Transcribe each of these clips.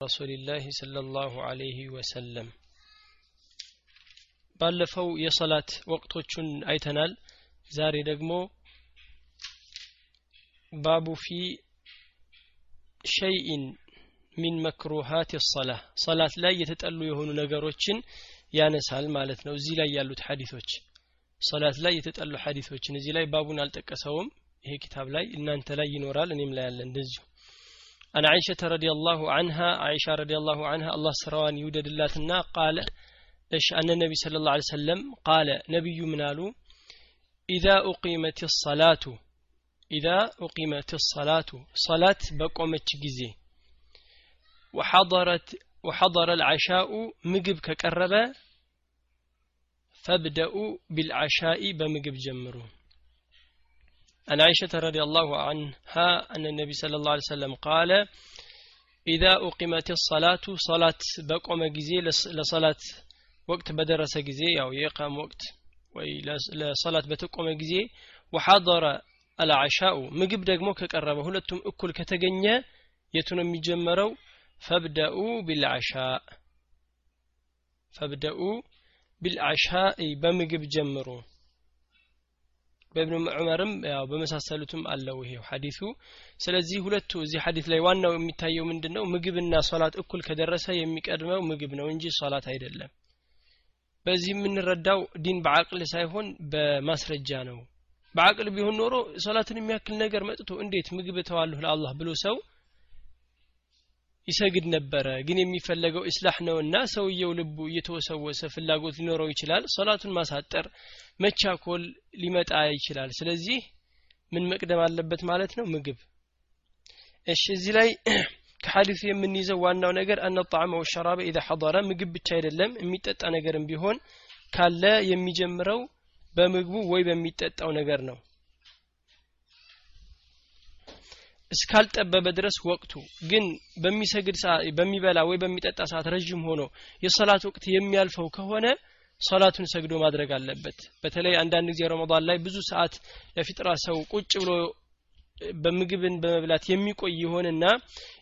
ረሱሊላህ ሰለላሁ አለይህ ወሰለም። ባለፈው የሰላት ወቅቶቹን አይተናል። ዛሬ ደግሞ ባቡ ፊ ሸይኢን ሚን መክሩሃት ሰላ ሰላት ላይ የተጠሉ የሆኑ ነገሮችን ያነሳል ማለት ነው። እዚህ ላይ ያሉት ሀዲቶች ሰላት ላይ የተጠሉ ሀዲቶችን እዚህ ላይ ባቡን አልጠቀሰውም። ይሄ ኪታብ ላይ እናንተ ላይ ይኖራል እኔም ላይ ያለ እንደዚሁ። عن عائشة رضي الله عنها عائشة رضي الله عنها الله سروان يودد اللاتنا قال إيش أن النبي صلى الله عليه وسلم قال نبي منالو إذا أقيمت الصلاة إذا أقيمت الصلاة صلاة بقومت جزي وحضرت وحضر العشاء مجب كقربة فابدأوا بالعشاء بمجب جمروا عن عائشة رضي الله عنها أن النبي صلى الله عليه وسلم قال إذا أقيمت الصلاة صلاة بقوم جزي لصلاة وقت بدرس جزي أو يقام وقت لصلاة بتقوم جزي وحضر العشاء مجب دقمك قرب هلتم أكل كتجنيا يتنمي جمروا فابدأوا بالعشاء. فابدأوا بالعشاء بمجب جمرو. በእብኑ ዑመርም ያው በመሳሰሉትም አለው ይሄው ሐዲሱ። ስለዚህ ሁለቱ እዚህ ሐዲስ ላይ ዋናው የሚታየው ምንድን ነው ምግብና ሶላት እኩል ከደረሰ የሚቀድመው ምግብ ነው እንጂ ሶላት አይደለም። በዚህ የምንረዳው ዲን በአቅል ሳይሆን በማስረጃ ነው። በአቅል ቢሆን ኖሮ ሶላትን የሚያክል ነገር መጥቶ እንዴት ምግብ ተዋለሁ ለአላህ ብሎ ሰው ይሰግድ ነበረ። ግን የሚፈለገው ኢስላህ ነውና ሰውየው ልቡ እየተወሰወሰ ፍላጎት ሊኖረው ይችላል። ሶላቱን ማሳጠር መቻኮል ሊመጣ ይችላል። ስለዚህ ምን መቅደም አለበት ማለት ነው? ምግብ። እሺ እዚህ ላይ ከሐዲሱ የምንይዘው ዋናው ነገር አነ ጣዕመ ወሸራበ ኢዛ ሐضረ ምግብ ብቻ አይደለም የሚጠጣ ነገርም ቢሆን ካለ የሚጀምረው በምግቡ ወይ በሚጠጣው ነገር ነው እስካልጠበበ ድረስ ወቅቱ ግን በሚሰግድ በሚበላ ወይ በሚጠጣ ሰዓት ረዥም ሆኖ የሰላት ወቅት የሚያልፈው ከሆነ ሰላቱን ሰግዶ ማድረግ አለበት። በተለይ አንዳንድ ጊዜ ረመዳን ላይ ብዙ ሰዓት ለፊጥራ ሰው ቁጭ ብሎ በምግብን በመብላት የሚቆይ ይሆንና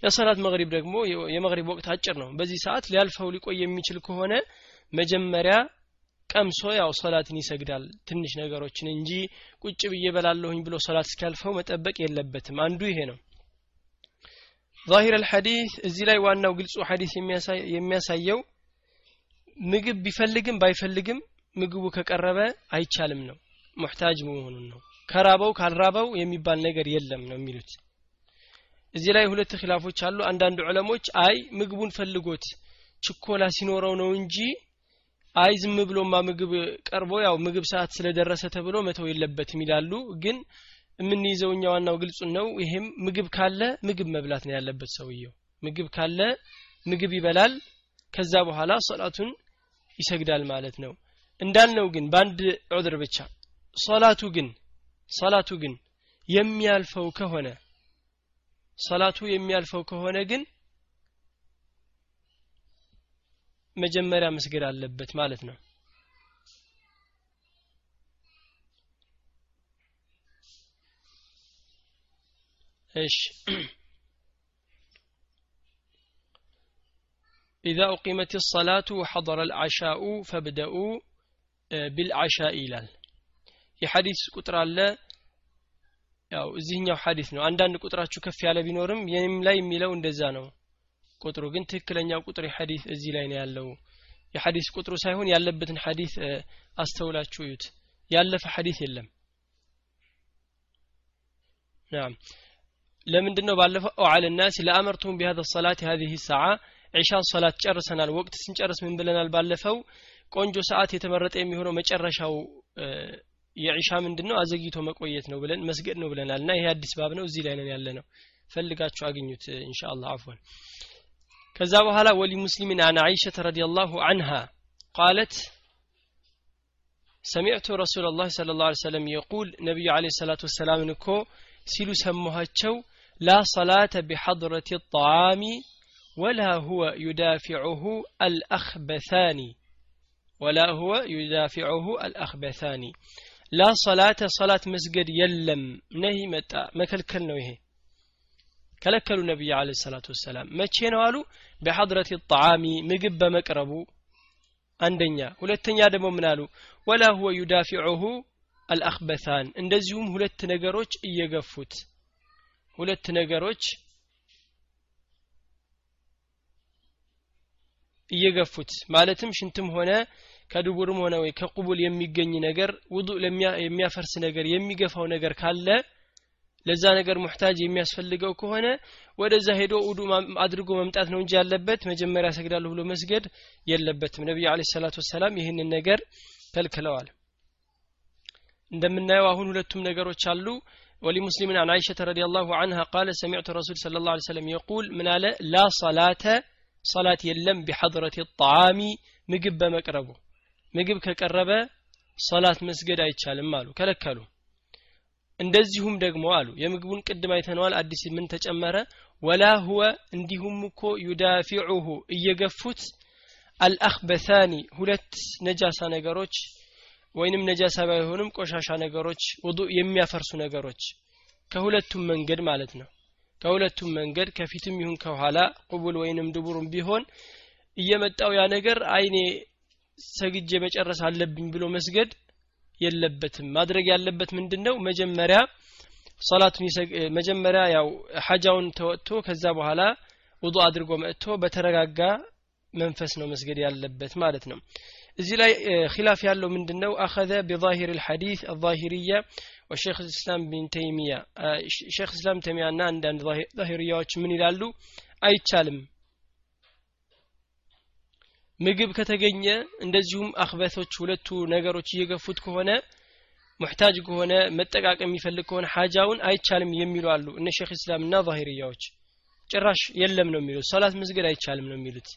የሰላት መግሪብ ደግሞ የመግሪብ ወቅት አጭር ነው። በዚህ ሰዓት ሊያልፈው ሊቆይ የሚችል ከሆነ መጀመሪያ ቀምሶ ያው ሰላትን ይሰግዳል ትንሽ ነገሮችን እንጂ ቁጭ ብዬ በላለሁኝ ብሎ ሰላት እስኪያልፈው መጠበቅ የለበትም። አንዱ ይሄ ነው። ዛሂር አልሐዲስ እዚህ ላይ ዋናው ግልጹ ሐዲስ የሚያሳየው ምግብ ቢፈልግም ባይፈልግም ምግቡ ከቀረበ አይቻልም ነው። ሙሕታጅ መሆኑን ነው። ከራበው ካልራበው የሚባል ነገር የለም ነው የሚሉት። እዚህ ላይ ሁለት ኺላፎች አሉ። አንዳንድ ዑለሞች አይ ምግቡን ፈልጎት ችኮላ ሲኖረው ነው እንጂ አይ ዝም ብሎማ ምግብ ቀርቦ ያው ምግብ ሰዓት ስለደረሰ ተብሎ መተው የለበትም ይላሉ። ግን የምንይዘው እኛ ዋናው ግልጹን ነው። ይሄም ምግብ ካለ ምግብ መብላት ነው ያለበት ሰውየው። ምግብ ካለ ምግብ ይበላል። ከዛ በኋላ ሶላቱን ይሰግዳል ማለት ነው። እንዳልነው ግን በአንድ ዑድር ብቻ ሶላቱ ግን ሰላቱ ግን የሚያልፈው ከሆነ ሰላቱ የሚያልፈው ከሆነ ግን መጀመሪያ መስገድ አለበት ማለት ነው እሺ إذا أقيمت الصلاة وحضر العشاء فابدأوا بالعشاء ይላል የሐዲስ ቁጥር አለ ያው እዚህኛው ሐዲስ ነው አንዳንድ ቁጥራችሁ ከፍ ያለ ቢኖርም የኔም ላይ የሚለው እንደዛ ነው ቁጥሩ ግን ትክክለኛው ቁጥር የሐዲስ እዚህ ላይ ነው ያለው የሐዲስ ቁጥሩ ሳይሆን ያለበትን ሐዲስ አስተውላችሁ እዩት ያለፈ ሐዲስ የለም ናም ለምንድን ነው ባለፈው አለ الناس لأمرتهم بهذا الصلاة هذه الساعة ዒሻን ሰላት ጨርሰናል ወቅት ስንጨርስ ምን ብለናል ባለፈው ቆንጆ ሰዓት የተመረጠ የሚሆነው መጨረሻው የዒሻ ምንድን ነው አዘግይቶ መቆየት ነው ብለን መስገድ ነው ብለናል እና ይሄ አዲስ ባብ ነው እዚህ ላይ ነን ያለ ነው ፈልጋችሁ አግኙት ኢንሻአላህ አፍዋን ከዛ በኋላ ወሊ ሙስሊምን አን አይሸተ ረዲ ላሁ አንሃ ቃለት ሰሚዕቱ ረሱል ላህ ስለ ላ ሰለም የቁል ነቢዩ አለ ሰላት ወሰላምን እኮ ሲሉ ሰማኋቸው ላ ሰላተ ቢሐድረት ጣዓሚ ወላ ሁወ ዩዳፊዑሁ አልአኽበታኒ ወላ ሁወ ዩዳፊዑሁ አልአኽበታኒ ላ ሰላተ ሰላት መስገድ የለም ነህ መጣ መከልከል ነው ይሄ ከለከሉ ነቢይ አለ ሰላቱ ወሰላም። መቼ ነው አሉ? በሐድረት ጣዓሚ ምግብ በመቅረቡ። አንደኛ። ሁለተኛ ደግሞ ምን አሉ? ወላ ሁወ ዩዳፊዑሁ አልአክበታን እንደዚሁም ሁለት ነገሮች እየገፉት። ሁለት ነገሮች እየገፉት። ማለትም ሽንትም ሆነ ከድቡርም ሆነ ወይ ከቁቡል የሚገኝ ነገር ውዱ የሚያፈርስ ነገር የሚገፋው ነገር ካለ ለዛ ነገር ሙሕታጅ የሚያስፈልገው ከሆነ ወደዛ ሄዶ ውዱ አድርጎ መምጣት ነው እንጂ ያለበት መጀመሪያ ሰግዳለሁ ብሎ መስገድ የለበትም ነቢዩ አለ ሰላቱ ወሰላም ይህንን ነገር ከልክለዋል እንደምናየው አሁን ሁለቱም ነገሮች አሉ ولمسلم عن عائشة رضي الله عنها قال سمعت الرسول صلى الله عليه وسلم يقول من على لا صلاة صلاة يلم بحضرة الطعام ምግብ በመቅረቡ ምግብ ከቀረበ ሶላት መስገድ አይቻልም አሉ ከለከሉ እንደዚሁም ደግሞ አሉ። የምግቡን ቅድም አይተነዋል። አዲስ ምን ተጨመረ? ወላ ሁወ እንዲሁም እኮ ዩዳፊዑሁ እየገፉት አልአክበሳኒ ሁለት ነጃሳ ነገሮች ወይንም ነጃሳ ባይሆንም ቆሻሻ ነገሮች ውዱ የሚያፈርሱ ነገሮች ከሁለቱም መንገድ ማለት ነው። ከሁለቱም መንገድ ከፊትም ይሁን ከኋላ ቁቡል ወይንም ድቡሩም ቢሆን እየመጣው ያ ነገር አይ እኔ ሰግጄ መጨረስ አለብኝ ብሎ መስገድ የለበትም። ማድረግ ያለበት ምንድን ነው መጀመሪያ ሶላቱን መጀመሪያ ያው ሐጃውን ተወጥቶ ከዛ በኋላ ውዱ አድርጎ መጥቶ በተረጋጋ መንፈስ ነው መስገድ ያለበት ማለት ነው። እዚህ ላይ خلاف ያለው ምንድን ነው أخذ بظاهر الحديث الظاهرية وشيخ الإسلام بن تيمية። ሼክ እስላም ተይሚያ ና አንዳንድ ዛሂርያዎች ምን ይላሉ? አይቻልም ምግብ ከተገኘ እንደዚሁም አክበቶች ሁለቱ ነገሮች እየገፉት ከሆነ ሙሕታጅ ከሆነ መጠቃቀም የሚፈልግ ከሆነ ሀጃውን አይቻልም የሚሉ አሉ እነ ሼክ እስላም እና ዛሂርያዎች። ጭራሽ የለም ነው የሚሉት። ሰላት መስገድ አይቻልም ነው የሚሉት።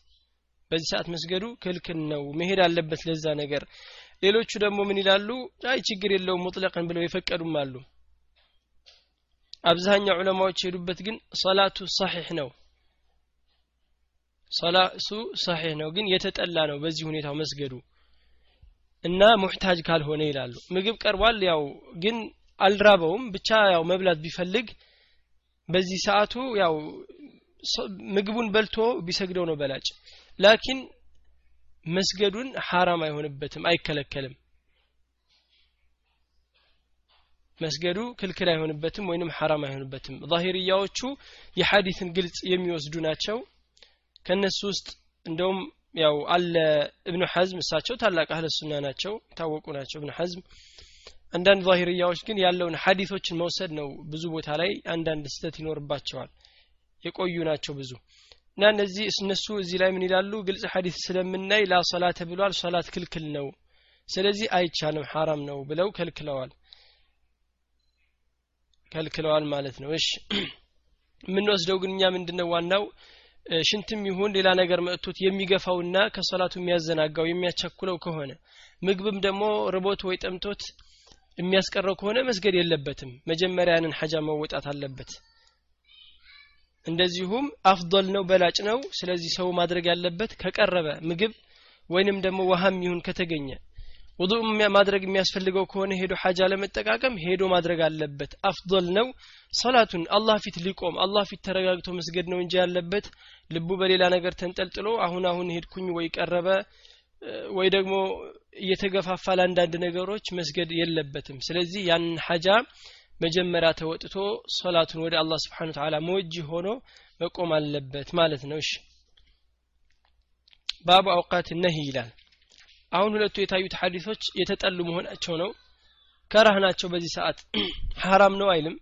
በዚህ ሰዓት መስገዱ ክልክል ነው መሄድ አለበት ለዛ ነገር። ሌሎቹ ደግሞ ምን ይላሉ? አይ ችግር የለውም ሙጥለቅን ብለው የፈቀዱም አሉ። አብዛኛው ዑለማዎች የሄዱበት ግን ሰላቱ ሰሒሕ ነው ሰላሱ ሰሒሕ ነው ግን የተጠላ ነው። በዚህ ሁኔታው መስገዱ እና ሙሕታጅ ካልሆነ ይላሉ። ምግብ ቀርቧል ያው ግን አልራበውም። ብቻ ያው መብላት ቢፈልግ በዚህ ሰዓቱ ያው ምግቡን በልቶ ቢሰግደው ነው በላጭ። ላኪን መስገዱን ሐራም አይሆንበትም አይከለከልም። መስገዱ ክልክል አይሆንበትም ወይንም ሐራም አይሆንበትም። ዛሂርያዎቹ የሐዲትን ግልጽ የሚወስዱ ናቸው ከነሱ ውስጥ እንደውም ያው አለ እብኑ ሐዝም እሳቸው ታላቅ አህለ ሱና ናቸው የታወቁ ናቸው እብኑ ሐዝም። አንዳንድ ዛሂርያዎች ግን ያለውን ሐዲቶችን መውሰድ ነው ብዙ ቦታ ላይ አንዳንድ ስተት ይኖርባቸዋል። የቆዩ ናቸው ብዙ። እና እነዚህ እነሱ እዚህ ላይ ምን ይላሉ? ግልጽ ሐዲስ ስለምናይ ላ ሶላተ ብሏል ሶላት ክልክል ነው ስለዚህ አይቻልም ሐራም ነው ብለው ከልክለዋል። ከልክለዋል ማለት ነው። እሺ። የምንወስደው ግን እኛ ምንድነው ዋናው ሽንትም ይሁን ሌላ ነገር መጥቶት የሚገፋውና ከሶላቱ የሚያዘናጋው የሚያቸኩለው ከሆነ ምግብም ደግሞ ርቦት ወይ ጠምቶት የሚያስቀረው ከሆነ መስገድ የለበትም። መጀመሪያ ያንን ሐጃ መወጣት አለበት። እንደዚሁም አፍضል ነው በላጭ ነው። ስለዚህ ሰው ማድረግ ያለበት ከቀረበ ምግብ ወይንም ደግሞ ውሃም ይሁን ከተገኘ ውዱ ማድረግ የሚያስፈልገው ከሆነ ሄዶ ሐጃ ለመጠቃቀም ሄዶ ማድረግ አለበት። አፍضል ነው። ሰላቱን አላህ ፊት ሊቆም አላህ ፊት ተረጋግቶ መስገድ ነው እንጂ ያለበት። ልቡ በሌላ ነገር ተንጠልጥሎ አሁን አሁን ሄድኩኝ ወይ ቀረበ ወይ ደግሞ እየተገፋፋ ለአንዳንድ ነገሮች መስገድ የለበትም። ስለዚህ ያንን ሐጃ መጀመሪያ ተወጥቶ ሶላቱን ወደ አላህ ስብሓን ተዓላ መወጅ ሆኖ መቆም አለበት ማለት ነው። እሺ። ባቡ አውቃት ነህ ይላል አሁን ሁለቱ የታዩት ሐዲሶች የተጠሉ መሆናቸው ነው። ከራህ ናቸው በዚህ ሰዓት። ሐራም ነው አይልም።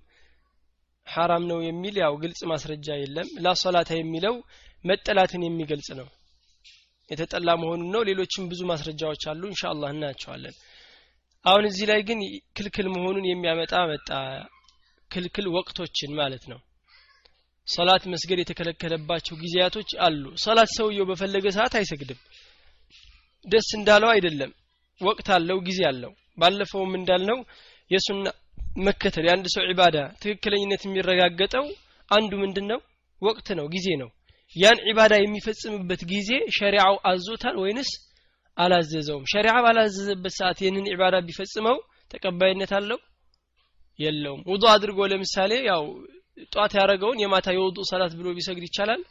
ሐራም ነው የሚል ያው ግልጽ ማስረጃ የለም። ላሶላታ የሚለው መጠላትን የሚገልጽ ነው። የተጠላ መሆኑን ነው። ሌሎችም ብዙ ማስረጃዎች አሉ። ኢንሻአላህ እናያቸዋለን። አሁን እዚህ ላይ ግን ክልክል መሆኑን የሚያመጣ መጣ። ክልክል ወቅቶችን ማለት ነው። ሶላት መስገድ የተከለከለባቸው ጊዜያቶች አሉ። ሶላት ሰውየው በፈለገ ሰዓት አይሰግድም ደስ እንዳለው አይደለም። ወቅት አለው ጊዜ አለው። ባለፈውም እንዳልነው የሱና መከተል የአንድ ሰው ዒባዳ ትክክለኝነት የሚረጋገጠው አንዱ ምንድን ነው ወቅት ነው ጊዜ ነው። ያን ዒባዳ የሚፈጽምበት ጊዜ ሸሪዓው አዞታል ወይንስ አላዘዘውም? ሸሪዓ ባላዘዘበት ሰዓት ይህንን ዒባዳ ቢፈጽመው ተቀባይነት አለው? የለውም። ውዱ አድርጎ ለምሳሌ ያው ጧት ያደረገውን የማታ የውዱ ሰላት ብሎ ቢሰግድ ይቻላል?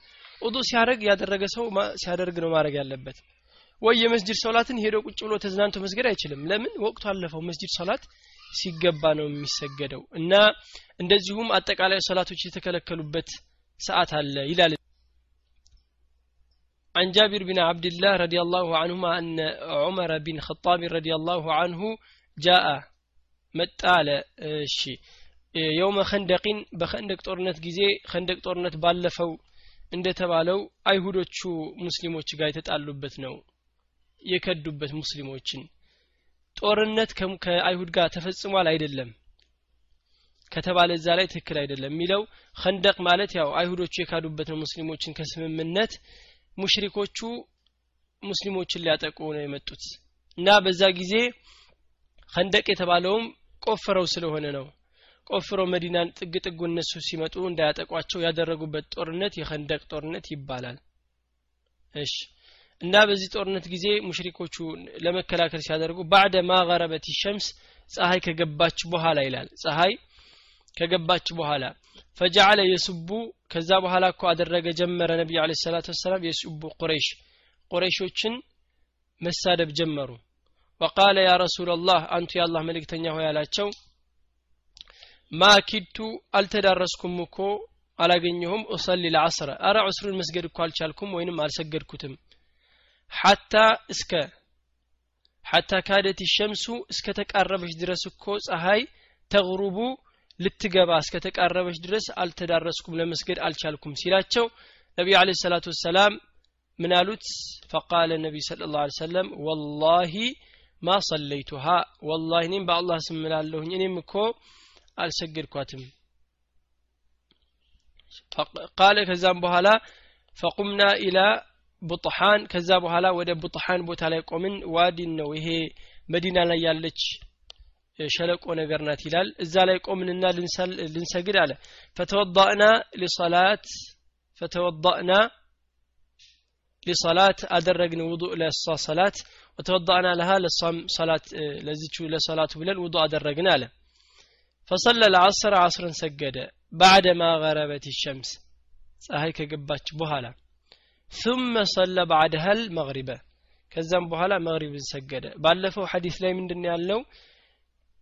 ውዱ ሲያደርግ ያደረገ ሰው ሲያደርግ ነው ማድረግ ያለበት ወይ የመስጅድ ሶላትን ሄዶ ቁጭ ብሎ ተዝናንቶ መስገድ አይችልም ለምን ወቅቱ አለፈው መስጅድ ሶላት ሲገባ ነው የሚሰገደው እና እንደዚሁም አጠቃላይ ሶላቶች የተከለከሉበት ሰዓት አለ ይላል عن جابر بن عبد الله رضي الله عنهما أن عمر بن خطاب رضي الله عنه جاء متال شي يوم خندق بخندق ጦርነት ጊዜ خندق ጦርነት ባለፈው እንደተባለው አይሁዶቹ ሙስሊሞች ጋር የተጣሉበት ነው የከዱበት ሙስሊሞችን። ጦርነት ከአይሁድ ጋር ተፈጽሟል አይደለም ከተባለ እዛ ላይ ትክክል አይደለም የሚለው ከንደቅ ማለት ያው አይሁዶቹ የካዱበት ነው ሙስሊሞችን ከስምምነት ሙሽሪኮቹ ሙስሊሞችን ሊያጠቁ ነው የመጡት። እና በዛ ጊዜ ከንደቅ የተባለውም ቆፍረው ስለሆነ ነው። ቆፍረው መዲናን ጥግ ጥጉ እነሱ ሲመጡ እንዳያጠቋቸው ያደረጉበት ጦርነት የከንደቅ ጦርነት ይባላል። እሺ እና በዚህ ጦርነት ጊዜ ሙሽሪኮቹ ለመከላከል ሲያደርጉ ባዕደ ማ ሸምስ ፀሐይ ከገባች በኋላ ይላል። ፀሐይ ከገባች በኋላ ፈጀዓለ የሱቡ ከዛ በኋላ እኮ አደረገ ጀመረ ነቢዩ አለ ሰላት ወሰላም የሱቡ ቁረይሽ። ቁረይሾችን መሳደብ ጀመሩ። ወቃለ ያ ረሱላላህ አንቱ የአላህ መልእክተኛ ሆይ አላቸው። ማ ኪድቱ አልተዳረስኩም እኮ አላገኘሁም። ኡሰሊ ልዓስረ አረ ዑስሩን መስገድ እኮ አልቻልኩም ወይንም አልሰገድኩትም ሐታ እስከ ሐታ ካደት ሸምሱ እስከ ተቃረበች ድረስ እኮ ፀሐይ ተغሩቡ ልትገባ እስከ ተቃረበች ድረስ አልተዳረስኩም ለመስገድ አልቻልኩም ሲላቸው ነቢዩ አለ ሰላቱ ወሰላም ምን ፈቃለ ነቢይ ስለ ላ ሰለም ወላሂ ማ ሰለይቱሃ ወላሂ እኔም በአላህ ስም እላለሁኝ እኔም እኮ አልሰገድኳትም። ቃለ ከዛም በኋላ ፈቁምና ኢላ ቡጥሓን ከዛ በኋላ ወደ ቡጥሓን ቦታ ላይ ቆምን ዋዲን ነው ይሄ መዲና ላይ ያለች ሸለቆ ነገር ናት ይላል እዛ ላይ ቆምንና ልንሰግድ አለ ፈተወዳእና ሊሰላት ፈተወዳእና ሊሰላት አደረግን ውዱእ ለእሷ ሰላት ወተወዳእና ለሃ ለእሷም ሰላት ለዚቹ ለሰላቱ ብለን ውዱእ አደረግን አለ ፈሰለ ለዓስር ዓስርን ሰገደ ባዕደ ማ ገረበት ሸምስ ፀሐይ ከገባች በኋላ ثم صلى بعدها المغرب ከዛም በኋላ መግሪብን ሰገደ ባለፈው ሐዲስ ላይ ምንድን ያለው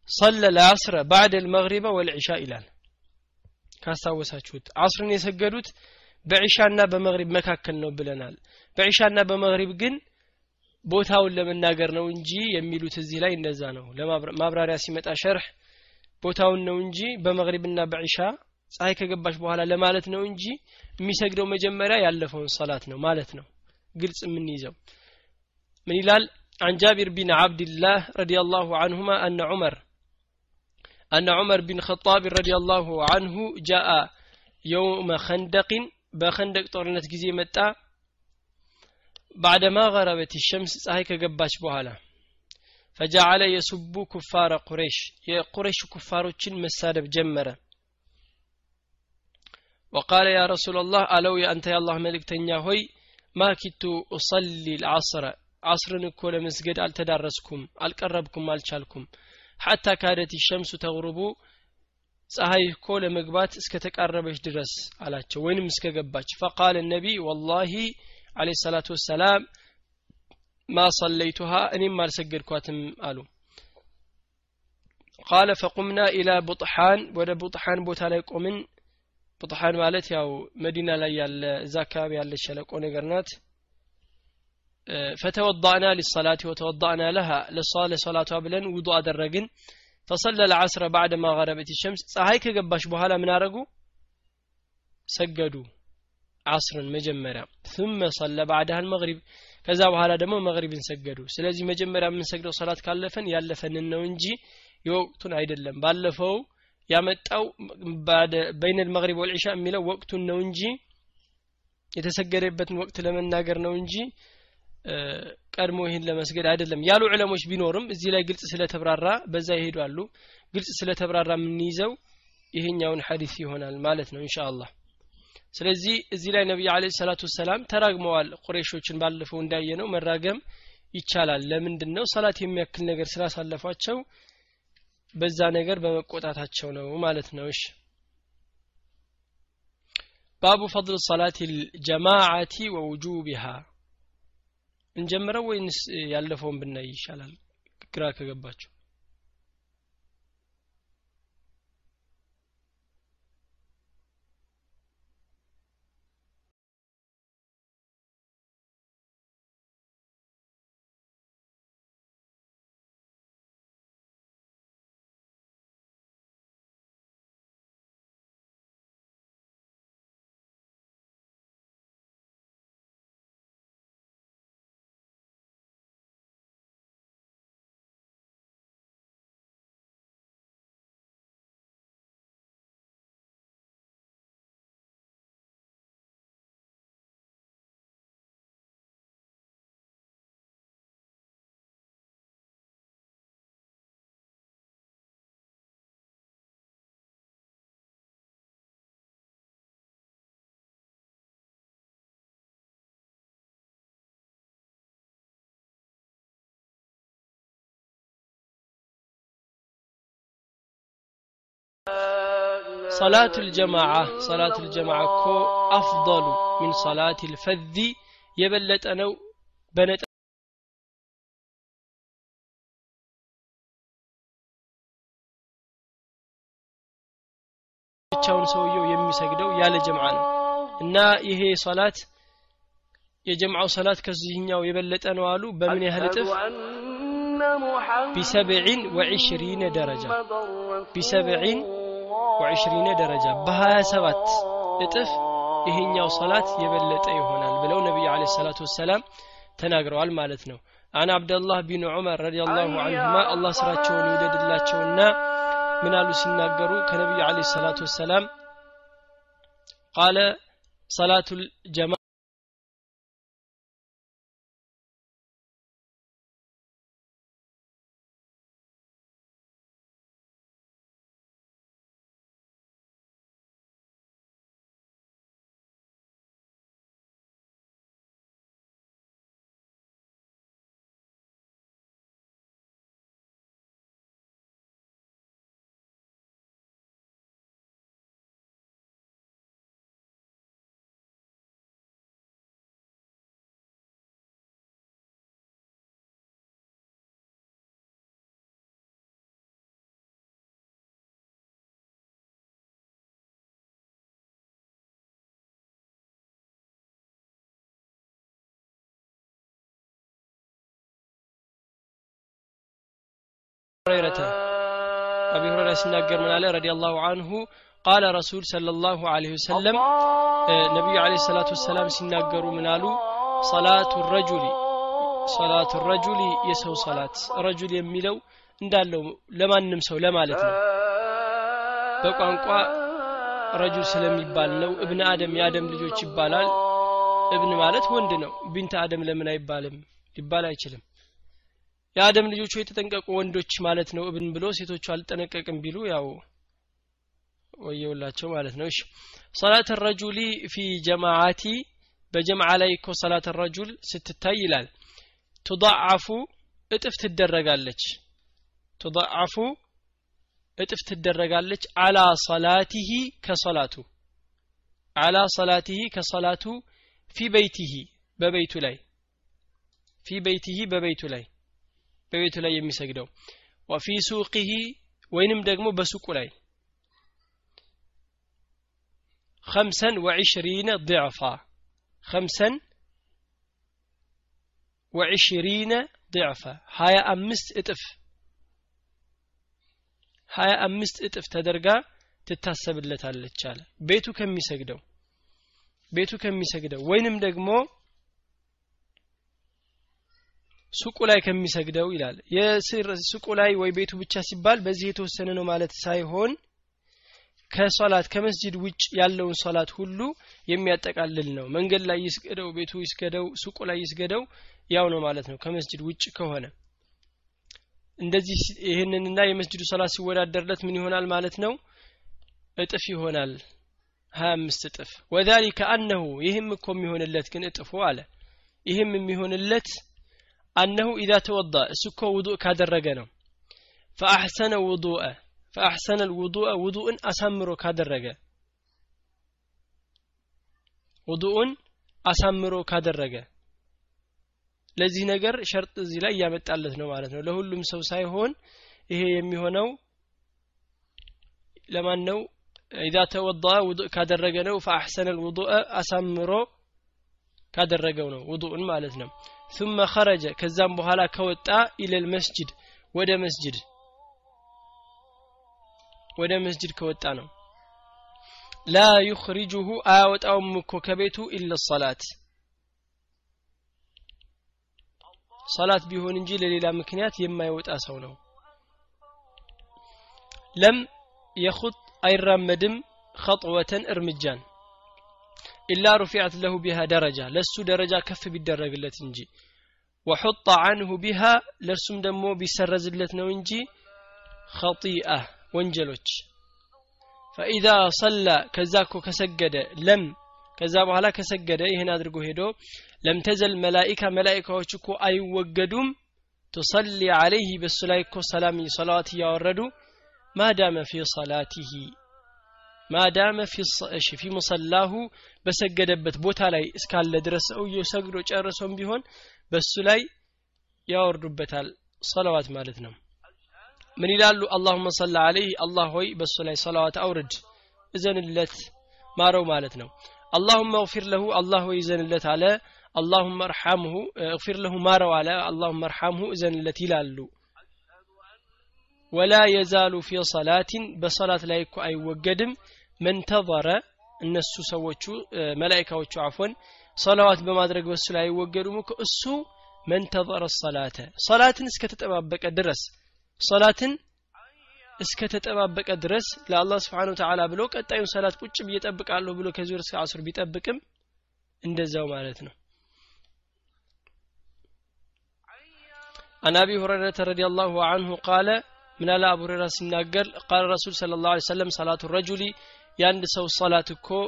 صلى العصر بعد المغرب والعشاء ይላል ካስታወሳችሁት አስርን የሰገዱት በዒሻና በመግሪብ መካከል ነው ብለናል በዒሻና በመግሪብ ግን ቦታውን ለመናገር ነው እንጂ የሚሉት እዚህ ላይ እንደዛ ነው ለማብራሪያ ሲመጣ ሸርህ ቦታውን ነው እንጂ በመግሪብና በዒሻ ፀሐይ ከገባች በኋላ ለማለት ነው እንጂ የሚሰግደው መጀመሪያ ያለፈውን ሰላት ነው ማለት ነው ግልጽ የምንይዘው ምን ይላል عن جابر بن عبد الله رضي الله عنهما أن عمر أن عمر بن خطاب رضي الله عنه جاء يوم خندق بخندق طورنت جزي متى بعدما غربت الشمس ፀሐይ ከገባች በኋላ فجعل يسب كفار قريش የቁረይሽ ኩፋሮችን መሳደብ ጀመረ وقال يا رسول الله ألو يا أنت يا الله ملك تنيا هوي ما كنت أصلي العصر عصر كل مسجد التدرسكم القربكم الشالكم حتى كادت الشمس تغرب ፀሐይ እኮ ለመግባት እስከ ተቃረበች ድረስ አላቸው ወይንም እስከ ገባች ፈቃል ነቢይ ወላሂ አለ ሰላቱ ወሰላም ማ ሰለይቱሃ እኔም አልሰገድኳትም አሉ ቃለ ፈቁምና ኢላ ቡጥሓን ወደ ቡጥሓን ቦታ ላይ ቆምን ቡጥሓን ማለት ያው መዲና ላይ ያለ እዛ አካባቢ ያለች ሸለቆ ነገር ናት ፈተወዳእና ሊሰላት ወተወዳእና ለሃ ለሷ ለሰላቷ ብለን ውዱ አደረግን ፈሰለ ልዓስረ ባዕደ ማ ገረበት ሸምስ ፀሐይ ከገባች በኋላ ምን አረጉ ሰገዱ ዓስርን መጀመሪያ ثم صلى بعدها المغرب ከዛ በኋላ ደግሞ መግሪብን ሰገዱ ስለዚህ መጀመሪያ የምንሰግደው ሰላት ካለፈን ያለፈንን ነው እንጂ የወቅቱን አይደለም ባለፈው ያመጣው በይነ ልመግሪብ ወልዒሻ የሚለው ወቅቱን ነው እንጂ የተሰገደበትን ወቅት ለመናገር ነው እንጂ ቀድሞ ይህን ለመስገድ አይደለም። ያሉ ዕለሞች ቢኖርም እዚህ ላይ ግልጽ ስለተብራራ በዛ ይሄዳሉ። ግልጽ ስለተብራራ የምንይዘው ይሄኛውን ሐዲስ ይሆናል ማለት ነው እንሻ ስለዚህ እዚህ ላይ ነቢይ አለ ሰላቱ ወሰላም ተራግመዋል ቁሬሾችን ባለፈው እንዳየ ነው መራገም ይቻላል። ለምንድን ነው ሰላት የሚያክል ነገር ስላሳለፏቸው በዛ ነገር በመቆጣታቸው ነው ማለት ነው። እሺ። ባቡ ፈضል ሰላት ልጀማዓቲ ወውጁቢሃ። እንጀምረው ወይንስ ያለፈውን ብናይ ይሻላል? ግራ ከገባቸው صلاة الجماعة صلاة الجماعة كو أفضل من صلاة الفذ يبلت أنا بنت ብቻውን ሰውየው የሚሰግደው ያለ ጀምዓ ነው እና ይሄ ሶላት የጀምዓው ሰላት ከዚህኛው የበለጠ ነው አሉ በምን ያህል እጥፍ ቢሰብዒን ወዒሽሪነ ደረጃ ቢሰብዒን ወዕሽሪነ ደረጃ በሀያ ሰባት እጥፍ ይሄኛው ሰላት የበለጠ ይሆናል ብለው ነቢዩ አለ ሰላቱ ወሰላም ተናግረዋል ማለት ነው። አን አብደላህ ቢን ዑመር ረዲየላሁ አንሁማ አላህ ስራቸውን ይውደድላቸውና ምን አሉ ሲናገሩ ከነቢዩ አለ ሰላቱ ወሰላም ቃለ ሰላቱ ጀማ هريرة أبي هريرة سنقر من عليه رضي الله عنه قال رسول صلى الله عليه وسلم نبي عليه الصلاة والسلام سنقر من علو صلاة الرجل صلاة الرجل يسو صلاة رجل يميلو እንዳለው ለማንም ሰው ለማለት ነው በቋንቋ ረጁል ስለሚባል ነው እብን አደም የአደም ልጆች ይባላል እብን ማለት ወንድ ነው ቢንት አደም ለምን አይባልም ሊባል አይችልም የአደም ልጆች ሆይ ተጠንቀቁ ወንዶች ማለት ነው እብን ብሎ ሴቶቹ አልጠነቀቅም ቢሉ ያው ወየውላቸው ማለት ነው። እሺ። ሰላት ረጁሊ ፊ ጀማዓቲ በጀማዓ ላይ እኮ ሰላት ረጁል ስትታይ ይላል። ቱضዓፉ እጥፍ ትደረጋለች። ቱضዓፉ እጥፍ ትደረጋለች። አላ ሰላቲሂ ከሰላቱ አላ ሰላቲሂ ከሰላቱ ፊ በይቲሂ በበይቱ ላይ ፊ በይቲሂ በበይቱ ላይ። በቤቱ ላይ የሚሰግደው ወፊ ሱቂሂ ወይንም ደግሞ በሱቁ ላይ خمسا وعشرين ضعفا خمسا وعشرين ضعفا هاي أمست اتف هاي أمست اتف تدرجا ትታሰብለታለች አለ ቤቱ ከሚሰግደው ቤቱ ከሚሰግደው ወይንም ደግሞ ሱቁ ላይ ከሚሰግደው ይላል። የሱቁ ላይ ወይ ቤቱ ብቻ ሲባል በዚህ የተወሰነ ነው ማለት ሳይሆን ከሶላት ከመስጂድ ውጭ ያለውን ሶላት ሁሉ የሚያጠቃልል ነው። መንገድ ላይ ይስገደው ቤቱ ይስገደው ሱቁ ላይ ይስገደው ያው ነው ማለት ነው። ከመስጂድ ውጭ ከሆነ እንደዚህ ይህንንና የመስጂዱ ሶላት ሲወዳደርለት ምን ይሆናል ማለት ነው? እጥፍ ይሆናል። ሀያ አምስት እጥፍ። ወዛሊከ አነሁ ይህም እኮ የሚሆንለት ግን እጥፉ አለ። ይህም የሚሆንለት አነሁ ኢዛ ተወዳ እሱ እኮ ውዱእ ካደረገ ነው ፈአሕሰነ ውዱአ ፈአሕሰነ ልውዱአ ውዱእን አሳምሮ ካደረገ ውዱኡን አሳምሮ ካደረገ ለዚህ ነገር ሸርጥ እዚህ ላይ እያመጣለት ነው ማለት ነው። ለሁሉም ሰው ሳይሆን ይሄ የሚሆነው ለማን ነው? ኢዛ ተወضአ ውዱእ ካደረገ ነው። ፈአሕሰነ ልውዱእ አሳምሮ ካደረገው ነው። ውዱእን ማለት ነው ثم خرج ከዛም በኋላ ከወጣ ኢለል መስጅድ ወደ መስጅድ ወደ መስጅድ ከወጣ ነው ላ ዩኽሪጁሁ አያወጣውም እኮ ከቤቱ ኢለ ሰላት ሰላት ቢሆን እንጂ ለሌላ ምክንያት የማይወጣ ሰው ነው ለም የኹጥ አይራመድም ኸጥወተን እርምጃን ኢላ ሩፊዐት ለሁ ቢሃ ደረጃ ለሱ ደረጃ ከፍ ቢደረግለት እንጂ። ወሑጣ አንሁ ቢሃ ለእርሱም ደግሞ ቢሰረዝለት ነው እንጂ። ኸጢአ ወንጀሎች። ፈኢዛ ሰላ ከዛ እኮ ከሰገደ ለም ከዛ በኋላ ከሰገደ ይህን አድርጎ ሄዶ لم تزل الملائكة መላኢካዎች እኮ አይወገዱም። تصلي عليه በሱ ላይ እኮ ሰላም ሰላዋት እያወረዱ ما دام في صلاته ما دام في مصلاه በሰገደበት ቦታ ላይ እስካለ ድረስ ሰውየው ሰግዶ ጨርሶም ቢሆን በሱ ላይ ያወርዱበታል ሰለዋት ማለት ነው። ምን ይላሉ? اللهم صل عليه አላህ ሆይ በሱ ላይ ሰላዋት አውርድ እዘንለት ማረው ማለት ነው። አላሁመ እግፊር ለሁ አላህ ሆይ እዘንለት አለ። አላሁመ እርሐምሁ እግፊር ለሁ ማረው አለ። አላሁመ እርሐምሁ እዘንለት ይላሉ። ወላ የዛሉ ፊ ሰላቲን በሰላት ላይ እኮ አይወገድም መንተረ እነሱ ሰዎቹ መላይካዎቹ አፎን ሰላዋት በማድረግ በሱ ላይ አይወገዱም እኮ። እሱ መንተዘረ ሰላተ ሰላትን እስከተጠባበቀ ድረስ ሰላትን እስከተጠባበቀ ድረስ ለአላህ ስብሓን ተዓላ ብሎ ቀጣዩን ሰላት ቁጭ ብዬ ብሎ ከዙር እስከ አስር ቢጠብቅም እንደዛው ማለት ነው። عن أبي هريرة رضي الله عنه قال من على أبو هريرة سنقل قال الرسول صلى الله عليه وسلم صلاة الرجل يند سو صلاة كو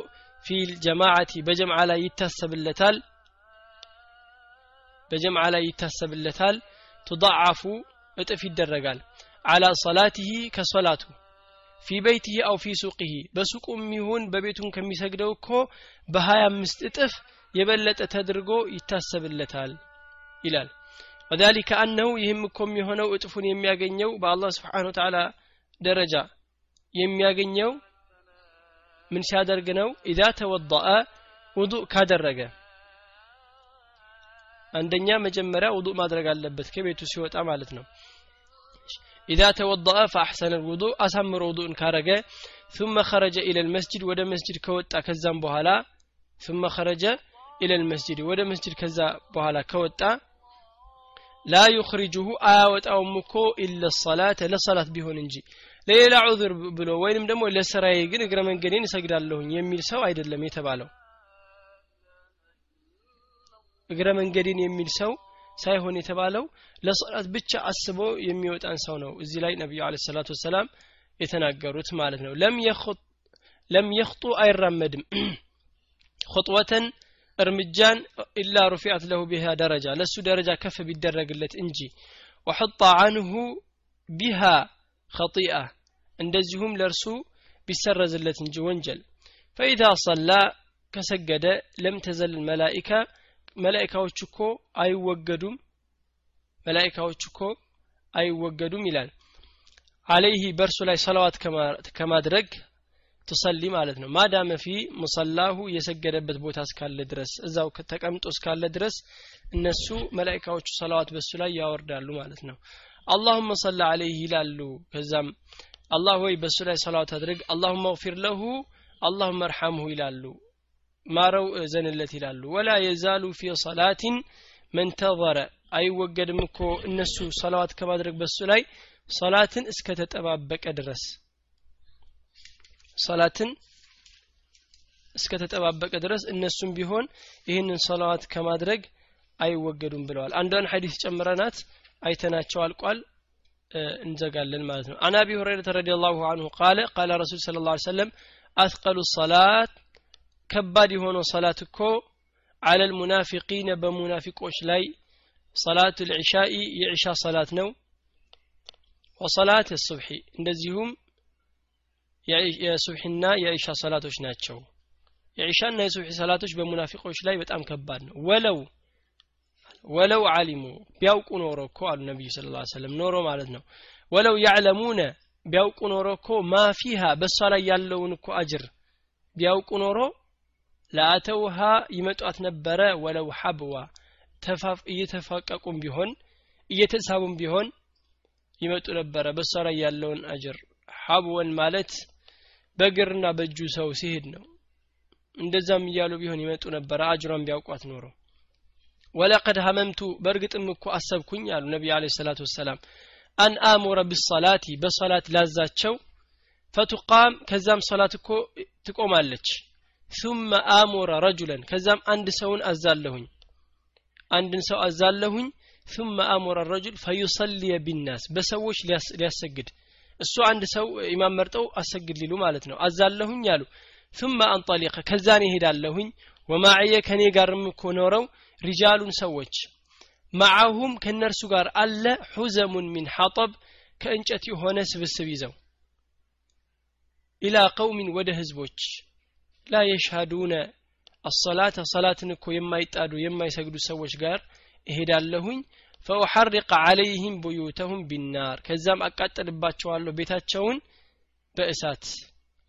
في الجماعة بجمع على يتسب اللتال بجمع على يتسب اللتال تضعف እጥፍ ይደረጋል አላ ሰላቲሂ ከሶላቱ ፊ በይቲሂ አው ፊ ሱቂሂ በሱቁም ይሁን በቤቱን ከሚሰግደው እኮ በሀያ አምስት እጥፍ የበለጠ ተድርጎ ይታሰብለታል ይላል ወዛሊከ አነሁ ይህም እኮ የሚሆነው እጥፉን የሚያገኘው በአላህ ስብሓን ተዓላ ደረጃ የሚያገኘው ምን ሲያደርግ ነው? ኢዛ ተወضአ ውዱእ ካደረገ። አንደኛ መጀመሪያ ውዱእ ማድረግ አለበት ከቤቱ ሲወጣ ማለት ነው። ኢዛ ተወضአ ፈአሕሰነ ውዱእ አሳምሮ ውዱእን ካረገ ثم خرج إلى المسجد ወደ መስጅድ ከወጣ ከዛም በኋላ ثم خرج إلى المسجد ወደ መስጅድ ከዛ በኋላ ከወጣ لا يخرجه آية أو مكو إلا الصلاة لصلاة بهن ለሌላ ዑذር ብሎ ወይንም ደግሞ ለስራዬ ግን እግረ መንገዴን እሰግዳለሁኝ የሚል ሰው አይደለም የተባለው። እግረ መንገዴን የሚል ሰው ሳይሆን የተባለው ለሰላት ብቻ አስቦ የሚወጣን ሰው ነው እዚህ ላይ ነቢዩ አለ ሰላቱ ወሰላም የተናገሩት ማለት ነው። ለም የኽጡ አይራመድም። ኹጥወተን እርምጃን ኢላ ሩፊዐት ለሁ ቢሃ ደረጃ ለሱ ደረጃ ከፍ ቢደረግለት እንጂ። ወሑጣ አንሁ ቢሃ ኸጢአ እንደዚሁም ለእርሱ ቢሰረዝለት እንጂ ወንጀል። ፈኢዛ ሰላ ከሰገደ ለም ተዘል መላኢካ መላኢካዎች እኮ አይወገዱም መላኢካዎች እኮ አይወገዱም ይላል። አለይህ በእርሱ ላይ ሰለዋት ከማድረግ ትሰሊ ማለት ነው። ማዳመ ፊ ሙሰላሁ የሰገደበት ቦታ እስካለ ድረስ እዛው ተቀምጦ እስካለ ድረስ እነሱ መላኢካዎቹ ሰለዋት በሱ ላይ ያወርዳሉ ማለት ነው። አላሁመ ሰለ አለይህ ይላሉ። ከዛም አላህ ወይ በሱ ላይ ሰላዋት አድርግ። አላሁመ እግፊር ለሁ አላሁመ እርሐምሁ ይላሉ። ማረው ዘንለት ይላሉ። ወላ የዛሉ ፊ ሰላቲን መንተظረ አይወገድም እኮ እነሱ ሰላዋት ከማድረግ በሱ ላይ ሰላትን እስከ ተጠባበቀ ድረስ። ሰላትን እስከ ተጠባበቀ ድረስ እነሱም ቢሆን ይህንን ሰላዋት ከማድረግ አይወገዱም ብለዋል። አንዷን ሐዲስ ጨምረናት አይተናቸው አልቋል እንዘጋለን ማለት ነው. አን አቢ ሁረይረተ ረዲ ላሁ አንሁ ቃለ ቃለ ረሱል ስለ ላ ሰለም አትቀሉ ሰላት ከባድ የሆነው ሰላት እኮ አለ ልሙናፊቂነ በሙናፊቆች ላይ ሰላት ልዕሻኢ የዕሻ ሰላት ነው ወሰላት የሱብሒ እንደዚሁም የሱብሒና የኢሻ ሰላቶች ናቸው. የዒሻና የሱብሒ ሰላቶች በሙናፊቆች ላይ በጣም ከባድ ነው። ወለው ወለው አሊሙ ቢያውቁ ኖሮ እኮ አሉ ነቢዩ ስለ ላ ሰለም ኖሮ ማለት ነው። ወለው ያዕለሙነ ቢያውቁ ኖሮ እኮ ማፊሃ በእሷ ላይ ያለውን እኮ አጅር ቢያውቁ ኖሮ ለአተውሃ ይመጧት ነበረ። ወለው ሐብዋ እየተፋቀቁም ቢሆን እየተሳቡም ቢሆን ይመጡ ነበረ በእሷ ላይ ያለውን አጅር። ሐብወን ማለት በእግርና በእጁ ሰው ሲሄድ ነው። እንደዛም እያሉ ቢሆን ይመጡ ነበረ አጅሯን ቢያውቋት ኖሮ ወለቀድ ሀመምቱ በእርግጥም እኮ አሰብኩኝ አሉ ነቢይ አለ ሰላቱ ወሰላም አን አሙረ ቢሰላቲ በሰላት ላዛቸው ፈቱቃም ከዛም ሰላት እኮ ትቆማለች ثم አሙረ ረጁለን ከዛም አንድ ሰውን አዛለሁኝ አንድን ሰው አዛለሁኝ ثم አሙረ ረጁል ፈዩሰልየ ቢናስ በሰዎች ሊያሰግድ እሱ አንድ ሰው ኢማም መርጠው አሰግድ ሊሉ ማለት ነው አዛለሁኝ አሉ ثم አንጠሊቀ ከዛን ይሄዳለሁኝ ወማዕየ ከኔ ጋርም እኮ ኖረው ሪጃሉን ሰዎች معهم ከእነርሱ ጋር አለ። حزم من حطب ከእንጨት የሆነ ስብስብ ይዘው إلى قوم ወደ ህዝቦች ላ የሽሃዱነ አሰላተ ሰላትን እኮ የማይጣዱ የማይሰግዱ ሰዎች ጋር እሄዳለሁኝ። ፈኡሐሪቀ አለይህም ቡዩተሁም ቢናር። ከዛም አቃጠልባቸዋለሁ ቤታቸውን በእሳት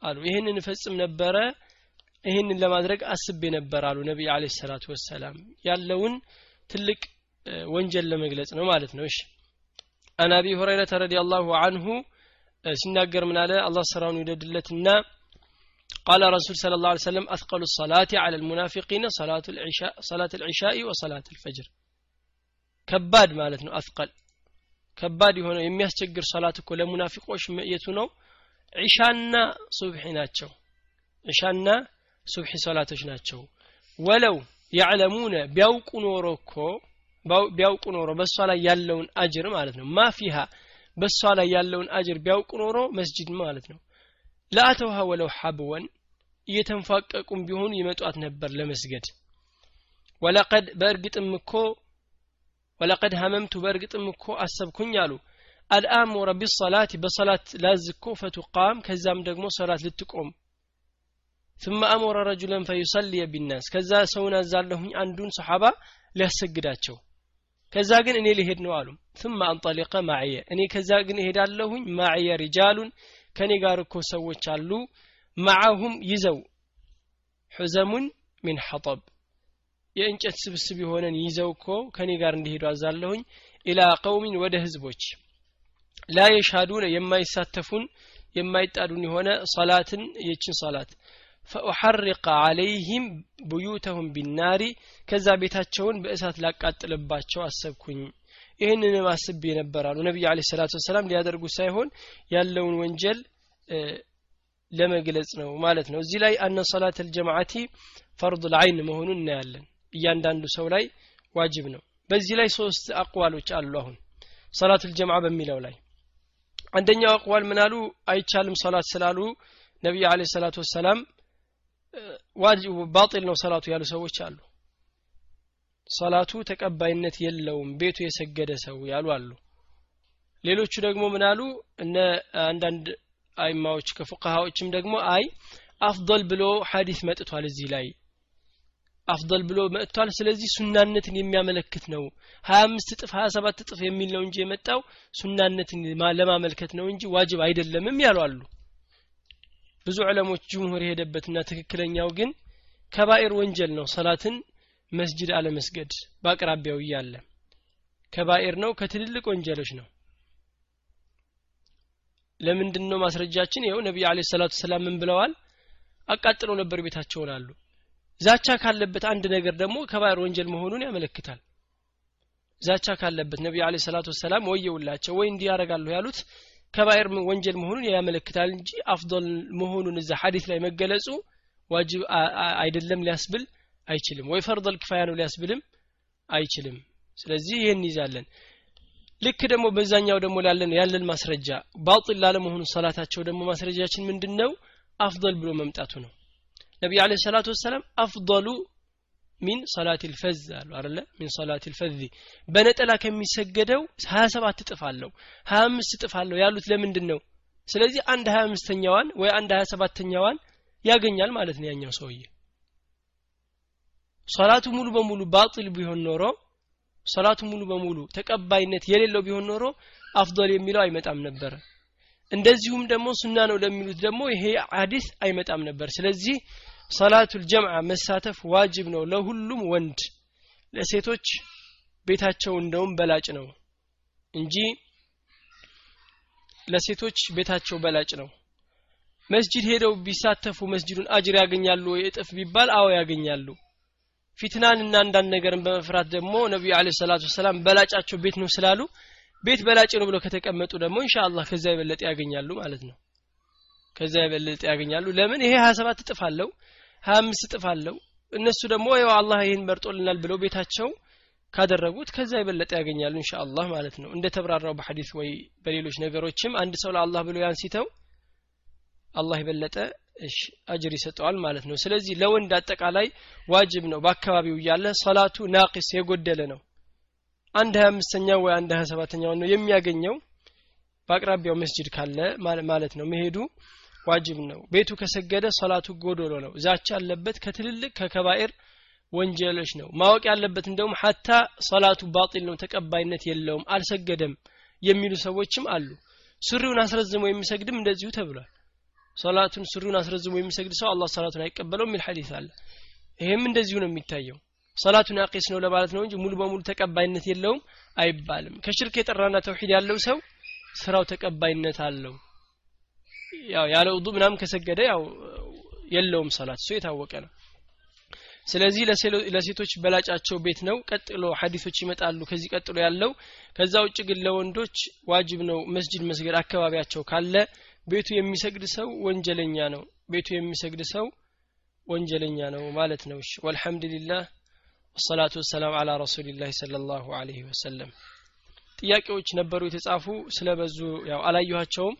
አሉ። ይህንን እፈጽም ነበረ ይህንን ለማድረግ አስቤ ነበር አሉ ነቢይ አለ ሰላቱ ወሰላም ያለውን ትልቅ ወንጀል ለመግለጽ ነው ማለት ነው እሺ አን አቢ ሁረይረተ ረዲየላሁ አንሁ ሲናገር ምን አለ አላህ ስራውን ይውደድለትና قال رسول صلى الله عليه وسلم أثقل الصلاة على المنافقين صلاة العشاء صلاة العشاء وصلاة الفجر ከባድ ማለት ነው አስቀል ከባድ የሆነው የሚያስቸግር ሰላት እኮ ለሙናፊቆች የቱ ነው ዒሻና ሱብሒ ናቸው ዒሻና ሱብሒ ሰላቶች ናቸው። ወለው ያዕለሙነ ቢያውቁ ኖሮ እኮ ቢያውቁ ኖሮ በእሷ ላይ ያለውን አጅር ማለት ነው። ማፊሃ በእሷ ላይ ያለውን አጅር ቢያውቁ ኖሮ መስጅድ ማለት ነው። ለአተውሃ ወለው ሐብወን እየተንፋቀቁም ቢሆኑ ይመጧት ነበር ለመስገድ። ወለቀድ በእርግጥም እኮ ወለቀድ ሀመምቱ በእርግጥም እኮ አሰብኩኝ አሉ። አልአሙረ ቢሰላት በሰላት ላዝ እኮ ፈቱቃም ከዛም ደግሞ ሰላት ልትቆም ثم أمر رجلا فيصلي بالناس ከዛ ሰውን አዛለሁኝ አንዱን ሰሓባ ሊያሰግዳቸው ከዛ ግን እኔ ሊሄድ ነው አሉ ثم አንጠሊቀ ማዕየ እኔ ከዛ ግን እሄዳለሁኝ ማዕየ ሪጃሉን ከኔ ጋር እኮ ሰዎች አሉ ማዓሁም ይዘው ሑዘሙን ሚን ሐጠብ የእንጨት ስብስብ የሆነን ይዘው እኮ ከኔ ጋር እንዲሄዱ አዛለሁኝ ኢላ ቀውሚን ወደ ህዝቦች ላ የሻዱነ የማይሳተፉን የማይጣዱን የሆነ ሰላትን የችን ሰላት ፈኡሐሪቀ አለይህም ቡዩተሁም ቢናሪ ከዛ ቤታቸውን በእሳት ላቃጥልባቸው አሰብኩኝ። ይህንንም አስቤ ነበር አሉ። ነቢዩ አለ ሰላቱ ወሰላም ሊያደርጉ ሳይሆን ያለውን ወንጀል ለመግለጽ ነው ማለት ነው። እዚህ ላይ አነ ሰላት አልጀማዓቲ ፈርድ ልአይን መሆኑን እናያለን። እያንዳንዱ ሰው ላይ ዋጅብ ነው። በዚህ ላይ ሶስት አቅዋሎች አሉ አሁን ሰላት ልጀምዓ በሚለው ላይ። አንደኛው አቅዋል ምናሉ አይቻልም ሰላት ስላሉ ነቢዩ አለ ሰላቱ ወሰላም ባጢል ነው ሰላቱ ያሉ ሰዎች አሉ። ሰላቱ ተቀባይነት የለውም ቤቱ የሰገደ ሰው ያሉ አሉ። ሌሎቹ ደግሞ ምናሉ እነ አንዳንድ አይማዎች ከፉቃሃዎችም ደግሞ አይ አፍضል ብሎ ሐዲስ መጥቷል እዚህ ላይ። አፍضል ብሎ መጥቷል። ስለዚህ ሱናነትን የሚያመለክት ነው። ሀያ አምስት እጥፍ ሀያ ሰባት እጥፍ የሚል ነው እንጂ የመጣው ሱናነትን ለማመልከት ነው እንጂ ዋጅብ አይደለምም ያሉ አሉ ብዙ ዕለሞች ጅምሁር የሄደበትና ትክክለኛው ግን ከባኤር ወንጀል ነው። ሰላትን መስጅድ አለመስገድ በአቅራቢያው እያለ ከባኤር ነው ከትልልቅ ወንጀሎች ነው። ለምንድን ነው ማስረጃችን? ይኸው ነቢዩ አለ ሰላቱ ሰላም ምን ብለዋል? አቃጥለው ነበር ቤታቸውን አሉ ዛቻ ካለበት አንድ ነገር ደግሞ ከባይር ወንጀል መሆኑን ያመለክታል። ዛቻ ካለበት ነቢዩ አለ ሰላቱ ወሰላም ወየውላቸው ወይ እንዲህ ያደርጋለሁ ያሉት ከባይር ወንጀል መሆኑን ያመለክታል እንጂ አፍዶል መሆኑን እዛ ሐዲስ ላይ መገለጹ ዋጅብ አይደለም ሊያስብል አይችልም። ወይ ፈርዶል ክፋያ ነው ሊያስብልም አይችልም። ስለዚህ ይህን ይዛለን ልክ ደግሞ በዛኛው ደግሞ ላለን ያለን ማስረጃ ባጢል ላለመሆኑ ሰላታቸው ደግሞ ማስረጃችን ምንድን ነው አፍضል ብሎ መምጣቱ ነው። ነቢዩ አለ ሰላቱ ወሰላም አፍضሉ ሚን ሰላት ልፈዝ አሉ አለ ሚን ሰላት ልፈዝ በነጠላ ከሚሰገደው ሀያ ሰባት እጥፍ አለው። ሀያ አምስት እጥፍ አለው። ያሉት ለምንድን ነው ስለዚህ አንድ ሀያ አምስተኛዋን ወይ አንድ ሀያ ሰባተኛዋን ያገኛል ማለት ነው ያኛው ሰውዬ። ሶላቱ ሙሉ በሙሉ ባጢል ቢሆን ኖሮ ሶላቱ ሙሉ በሙሉ ተቀባይነት የሌለው ቢሆን ኖሮ አፍዶል የሚለው አይመጣም ነበር። እንደዚሁም ደግሞ ሱና ነው ለሚሉት ደግሞ ይሄ ሐዲስ አይመጣም ነበር። ስለዚህ ሰላቱል ጀምዓ መሳተፍ ዋጅብ ነው ለሁሉም ወንድ። ለሴቶች ቤታቸው እንደውም በላጭ ነው እንጂ ለሴቶች ቤታቸው በላጭ ነው። መስጂድ ሄደው ቢሳተፉ መስጂዱን አጅር ያገኛሉ ወይ እጥፍ ቢባል አዎ ያገኛሉ። ፊትናን እና አንዳንድ ነገርን በመፍራት ደግሞ ነቢዩ አለ ሰላቱ ወሰላም በላጫቸው ቤት ነው ስላሉ ቤት በላጭ ነው ብለው ከተቀመጡ ደግሞ ኢንሻአላህ ከዛ የበለጠ ያገኛሉ ማለት ነው። ከዛ የበለጠ ያገኛሉ። ለምን? ይሄ 27 እጥፍ አለው 25 እጥፍ አለው። እነሱ ደግሞ ያው አላህ ይህን መርጦልናል ብለው ቤታቸው ካደረጉት ከዛ የበለጠ ያገኛሉ ኢንሻአላህ ማለት ነው። እንደ ተብራራው በሐዲስ ወይ በሌሎች ነገሮችም አንድ ሰው ለአላህ ብሎ ያንሲተው አላህ የበለጠ እሺ አጅር ይሰጠዋል ማለት ነው። ስለዚህ ለወንድ አጠቃላይ ዋጅብ ነው። በአካባቢው እያለ ሰላቱ ናቂስ የጎደለ ነው። አንድ ሀያ አምስተኛው ወይ አንድ ሀያ ሰባተኛው ነው የሚያገኘው። በአቅራቢያው መስጅድ ካለ ማለት ነው መሄዱ ዋጅብ ነው። ቤቱ ከሰገደ ሰላቱ ጎዶሎ ነው። ዛቻ አለበት ከትልልቅ ከከባኤር ወንጀሎች ነው። ማወቅ ያለበት እንደውም ሀታ ሰላቱ ባጢል ነው ተቀባይነት የለውም አልሰገደም የሚሉ ሰዎችም አሉ። ሱሪውን አስረዝሞ የሚሰግድም እንደዚሁ ተብሏል። ሰላቱን ሱሪውን አስረዝሞ የሚሰግድ ሰው አላህ ሰላቱን አይቀበለው የሚል ሐዲስ አለ። ይሄም እንደዚሁ ነው የሚታየው። ሰላቱን ያቂስ ነው ለማለት ነው እንጂ ሙሉ በሙሉ ተቀባይነት የለውም አይባልም። ከሽርክ የጠራና ተውሂድ ያለው ሰው ስራው ተቀባይነት አለው ያው ያለ ውዱ ምናምን ከሰገደ ያው የለውም ሰላት እሱ የታወቀ ነው። ስለዚህ ለሴቶች በላጫቸው ቤት ነው። ቀጥሎ ሀዲሶች ይመጣሉ ከዚህ ቀጥሎ ያለው። ከዛ ውጭ ግን ለወንዶች ዋጅብ ነው መስጅድ መስገድ አካባቢያቸው ካለ ቤቱ የሚሰግድ ሰው ወንጀለኛ ነው። ቤቱ የሚሰግድ ሰው ወንጀለኛ ነው ማለት ነው። እሺ ወልሐምዱሊላህ ወሰላቱ ወሰላም አላ ረሱሊላህ ሰለላሁ ዐለይሂ ወሰለም። ጥያቄዎች ነበሩ የተጻፉ ስለበዙ ያው አላየኋቸውም